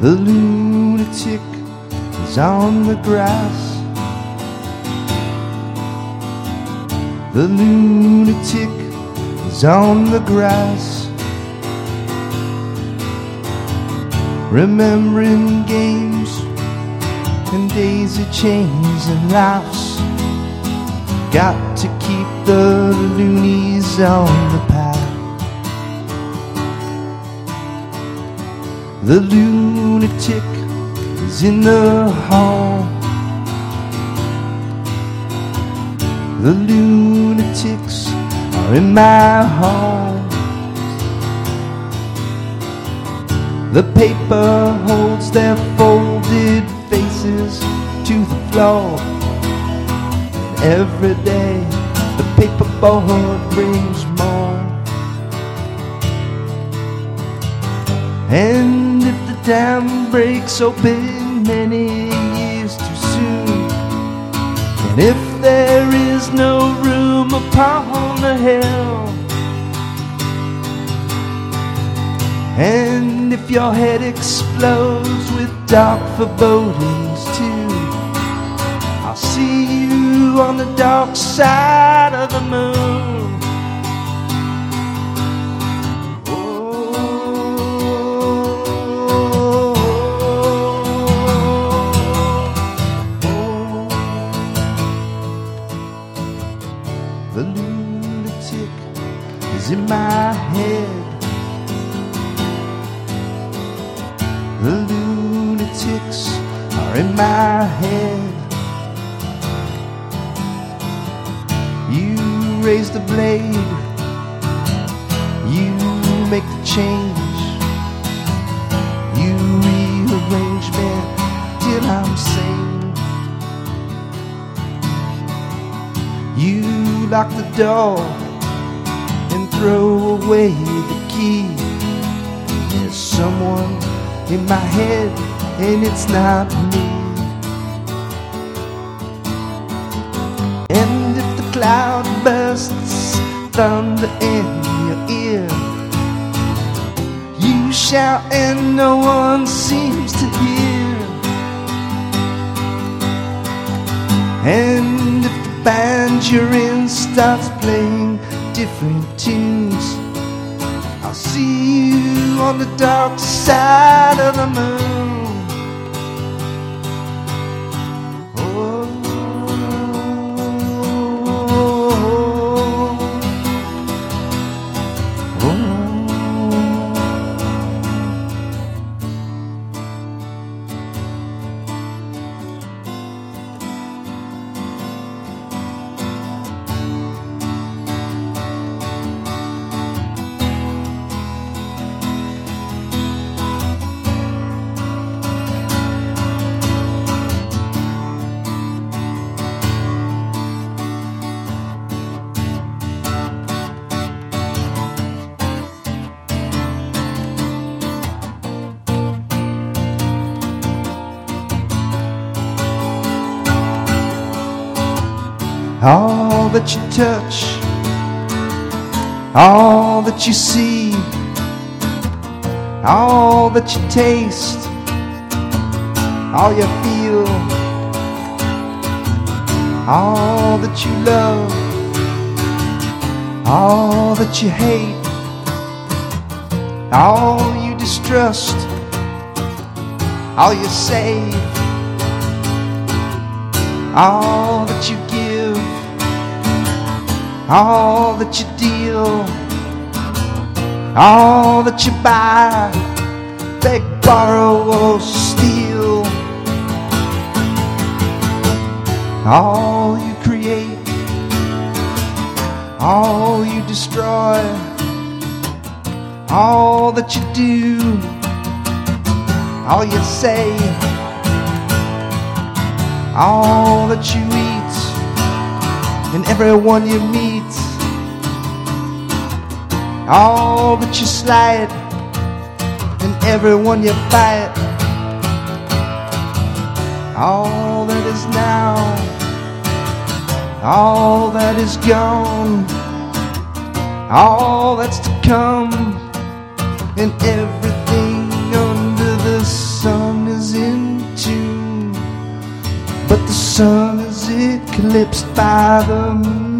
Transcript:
The lunatic is on the grass. The lunatic is on the grass. Remembering games and daisy chains and laughs. Got to keep the loonies on the path. The lunatic is in the hall. The lunatics are in my hall. The paper holds their folded faces to the floor. And every day the paperboard brings more. And dam breaks open many years too soon, and if there is no room upon the hill, and if your head explodes with dark forebodings too, I'll see you on the dark side of the moon. The lunatic is in my head. The lunatics are in my head. You raise the blade, you make the change, you rearrange me till I'm sane. You lock the door and throw away the key. There's someone in my head, and it's not me. And if the cloud bursts thunder in your ear, you shout and no one seems to hear. And if the band you're in starts playing different tunes, I'll see you on the dark side of the moon. All that you touch, all that you see, all that you taste, all you feel, all that you love, all that you hate, all you distrust, all you save, all that you give, all that you deal, all that you buy, beg, borrow, or steal, all you create, all you destroy, all that you do, all you say, all that you eat and everyone you meet. All oh, but you slide, and everyone you fight. All that is now, all that is gone, all that's to come, and everything under the sun is in tune. But the sun eclipsed by the moon.